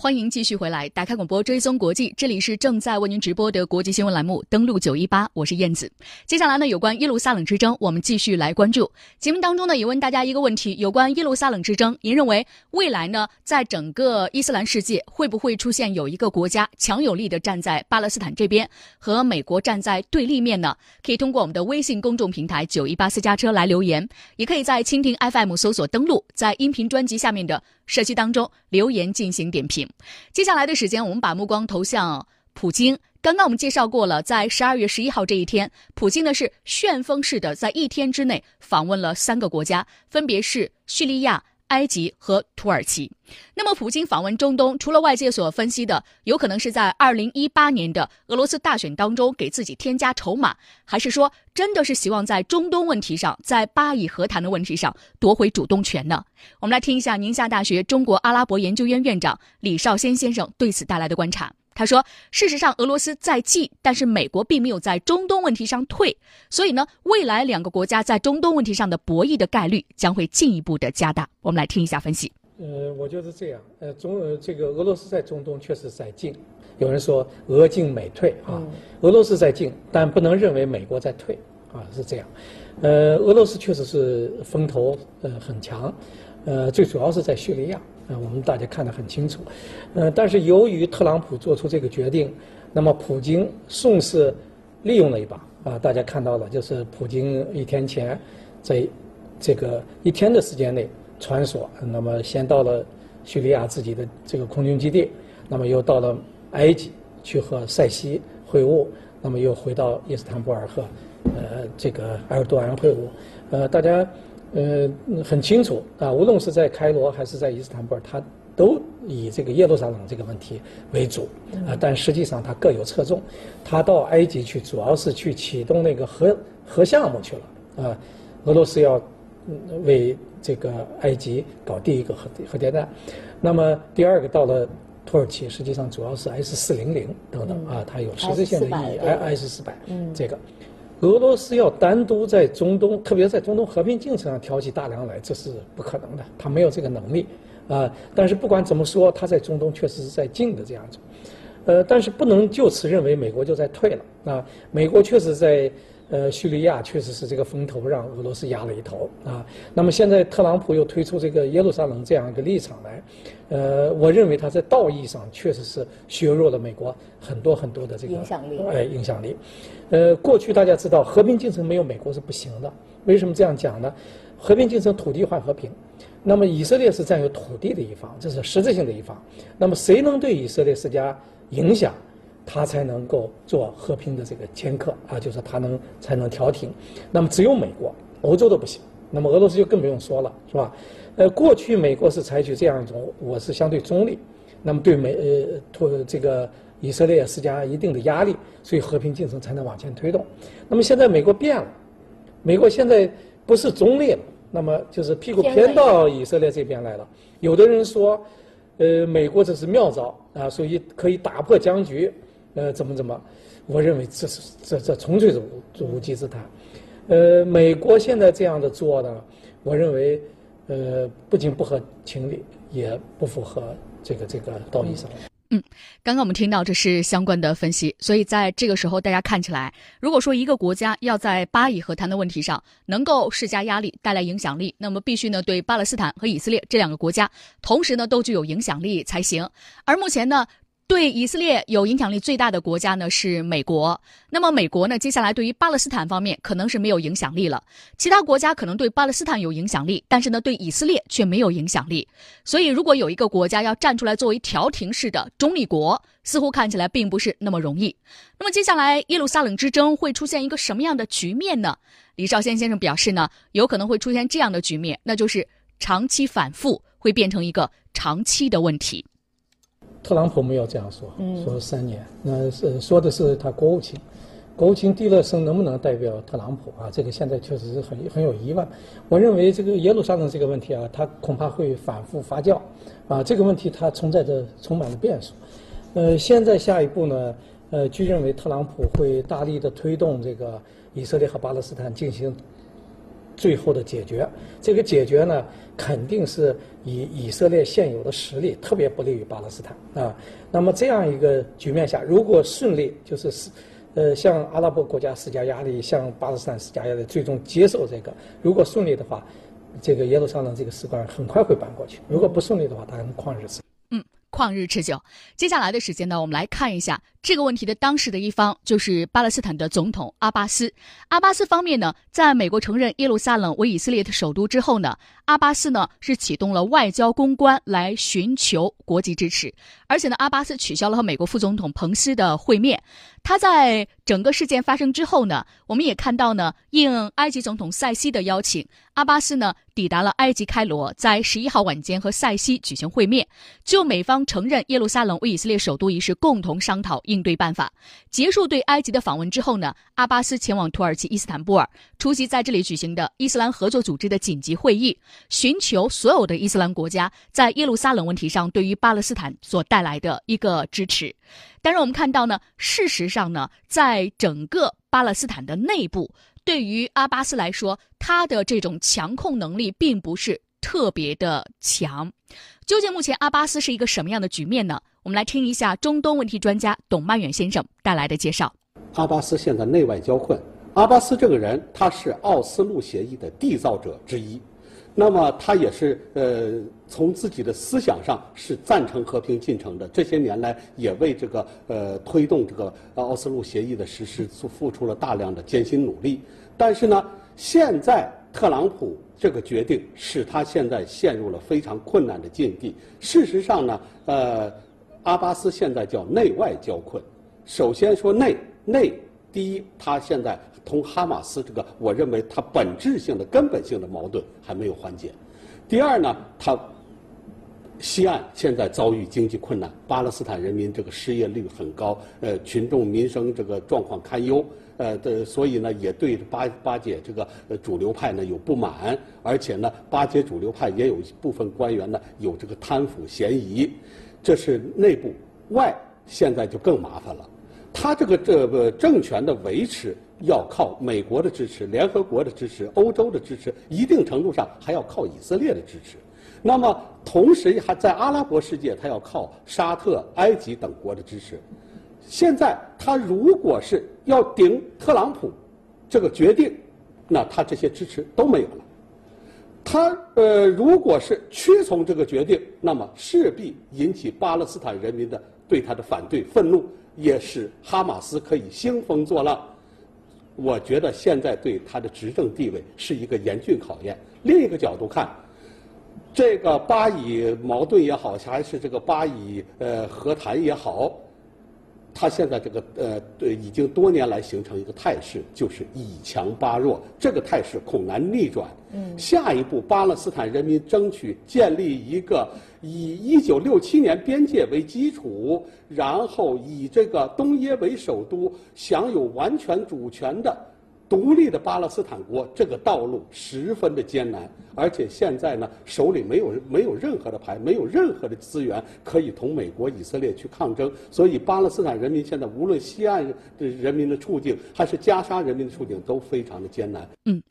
欢迎继续回来，打开广播追踪国际，这里是正在为您直播的国际新闻栏目，登录九一八，我是燕子。接下来呢，有关耶路撒冷之争，我们继续来关注。节目当中呢，也问大家一个问题：有关耶路撒冷之争，您认为未来呢，在整个伊斯兰世界会不会出现有一个国家强有力的站在巴勒斯坦这边，和美国站在对立面呢？可以通过我们的微信公众平台九一八私家车来留言，也可以在蜻蜓 FM 搜索登录，在音频专辑下面的。社区当中留言进行点评。接下来的时间，我们把目光投向普京。刚刚我们介绍过了，在十二月十一号这一天，普京呢是旋风式的在一天之内访问了三个国家，分别是叙利亚。埃及和土耳其。那么，普京访问中东，除了外界所分析的有可能是在二零一八年的俄罗斯大选当中给自己添加筹码，还是说真的是希望在中东问题上，在巴以和谈的问题上夺回主动权呢？我们来听一下宁夏大学中国阿拉伯研究院院长李少先先生对此带来的观察。他说：“事实上，俄罗斯在进，但是美国并没有在中东问题上退，所以呢，未来两个国家在中东问题上的博弈的概率将会进一步的加大。”我们来听一下分析。呃，我觉得这样，呃，中呃这个俄罗斯在中东确实在进，有人说俄进美退啊，俄罗斯在进，但不能认为美国在退啊，是这样。呃，俄罗斯确实是风头呃很强，呃，最主要是在叙利亚。啊，我们大家看得很清楚，呃，但是由于特朗普做出这个决定，那么普京顺势利用了一把啊，大家看到了，就是普京一天前在这个一天的时间内穿梭，那么先到了叙利亚自己的这个空军基地，那么又到了埃及去和塞西会晤，那么又回到伊斯坦布尔和呃这个埃尔多安会晤，呃，大家。呃，很清楚啊，无论是在开罗还是在伊斯坦布尔，他都以这个耶路撒冷这个问题为主啊。但实际上它各有侧重，他到埃及去主要是去启动那个核核项目去了啊。俄罗斯要为这个埃及搞第一个核核电站，那么第二个到了土耳其，实际上主要是 S 四零零等等啊，它有实质性的意义，S 四百这个。俄罗斯要单独在中东，特别在中东和平进程上挑起大梁来，这是不可能的，他没有这个能力，啊！但是不管怎么说，他在中东确实是在进的这样子，呃，但是不能就此认为美国就在退了，啊！美国确实在。呃，叙利亚确实是这个风头让俄罗斯压了一头啊。那么现在特朗普又推出这个耶路撒冷这样一个立场来，呃，我认为他在道义上确实是削弱了美国很多很多的这个影响力。哎，影响力。呃，过去大家知道和平进程没有美国是不行的。为什么这样讲呢？和平进程土地换和平，那么以色列是占有土地的一方，这是实质性的一方。那么谁能对以色列施加影响？他才能够做和平的这个掮客啊，就是他能才能调停。那么只有美国，欧洲都不行。那么俄罗斯就更不用说了，是吧？呃，过去美国是采取这样一种，我是相对中立，那么对美呃托这个以色列施加一定的压力，所以和平进程才能往前推动。那么现在美国变了，美国现在不是中立了，那么就是屁股偏到以色列这边来了。有的人说，呃，美国这是妙招啊，所以可以打破僵局。呃，怎么怎么？我认为这是这这纯粹是无无稽之谈。呃，美国现在这样的做呢，我认为，呃，不仅不合情理，也不符合这个这个道义上。嗯，刚刚我们听到这是相关的分析，所以在这个时候，大家看起来，如果说一个国家要在巴以和谈的问题上能够施加压力、带来影响力，那么必须呢对巴勒斯坦和以色列这两个国家同时呢都具有影响力才行。而目前呢。对以色列有影响力最大的国家呢是美国，那么美国呢接下来对于巴勒斯坦方面可能是没有影响力了，其他国家可能对巴勒斯坦有影响力，但是呢对以色列却没有影响力。所以如果有一个国家要站出来作为调停式的中立国，似乎看起来并不是那么容易。那么接下来耶路撒冷之争会出现一个什么样的局面呢？李少先先生表示呢，有可能会出现这样的局面，那就是长期反复会变成一个长期的问题。特朗普没有这样说，说三年，那是说的是他国务卿，国务卿蒂勒森能不能代表特朗普啊？这个现在确实是很很有疑问。我认为这个耶路撒冷这个问题啊，它恐怕会反复发酵，啊，这个问题它存在着充满了变数。呃，现在下一步呢，呃，据认为特朗普会大力的推动这个以色列和巴勒斯坦进行最后的解决。这个解决呢，肯定是以以色列现有的实力特别不利于巴勒斯坦啊。那么这样一个局面下，如果顺利，就是是。呃，向阿拉伯国家施加压力，向巴勒斯坦施加压力，最终接受这个。如果顺利的话，这个耶路撒冷这个使馆很快会搬过去；如果不顺利的话，它可能旷日持久。嗯，旷日持久。接下来的时间呢，我们来看一下这个问题的当事的一方，就是巴勒斯坦的总统阿巴斯。阿巴斯方面呢，在美国承认耶路撒冷为以色列的首都之后呢，阿巴斯呢是启动了外交公关来寻求国际支持，而且呢，阿巴斯取消了和美国副总统彭斯的会面。他在整个事件发生之后呢，我们也看到呢，应埃及总统塞西的邀请，阿巴斯呢抵达了埃及开罗，在十一号晚间和塞西举行会面，就美方承认耶路撒冷为以色列首都一事共同商讨应对办法。结束对埃及的访问之后呢，阿巴斯前往土耳其伊斯坦布尔，出席在这里举行的伊斯兰合作组织的紧急会议，寻求所有的伊斯兰国家在耶路撒冷问题上对于巴勒斯坦所带来的一个支持。但是我们看到呢，事实上呢，在整个巴勒斯坦的内部，对于阿巴斯来说，他的这种强控能力并不是特别的强。究竟目前阿巴斯是一个什么样的局面呢？我们来听一下中东问题专家董曼远先生带来的介绍。阿巴斯现在内外交困。阿巴斯这个人，他是奥斯陆协议的缔造者之一。那么他也是呃，从自己的思想上是赞成和平进程的。这些年来，也为这个呃推动这个奥斯陆协议的实施，付付出了大量的艰辛努力。但是呢，现在特朗普这个决定使他现在陷入了非常困难的境地。事实上呢，呃，阿巴斯现在叫内外交困。首先说内内，第一，他现在。同哈马斯这个，我认为它本质性的根本性的矛盾还没有缓解。第二呢，它西岸现在遭遇经济困难，巴勒斯坦人民这个失业率很高，呃，群众民生这个状况堪忧，呃的，所以呢，也对巴巴解这个主流派呢有不满，而且呢，巴解主流派也有一部分官员呢有这个贪腐嫌疑，这是内部外，现在就更麻烦了。他这个这个政权的维持。要靠美国的支持、联合国的支持、欧洲的支持，一定程度上还要靠以色列的支持。那么，同时还在阿拉伯世界，他要靠沙特、埃及等国的支持。现在他如果是要顶特朗普这个决定，那他这些支持都没有了。他呃，如果是屈从这个决定，那么势必引起巴勒斯坦人民的对他的反对、愤怒，也使哈马斯可以兴风作浪。我觉得现在对他的执政地位是一个严峻考验。另一个角度看，这个巴以矛盾也好，还是这个巴以呃和谈也好。他现在这个呃，对，已经多年来形成一个态势，就是以强扒弱，这个态势恐难逆转。嗯，下一步，巴勒斯坦人民争取建立一个以一九六七年边界为基础，然后以这个东耶为首都，享有完全主权的。独立的巴勒斯坦国，这个道路十分的艰难，而且现在呢，手里没有没有任何的牌，没有任何的资源可以同美国、以色列去抗争，所以巴勒斯坦人民现在无论西岸的人民的处境，还是加沙人民的处境，都非常的艰难。嗯，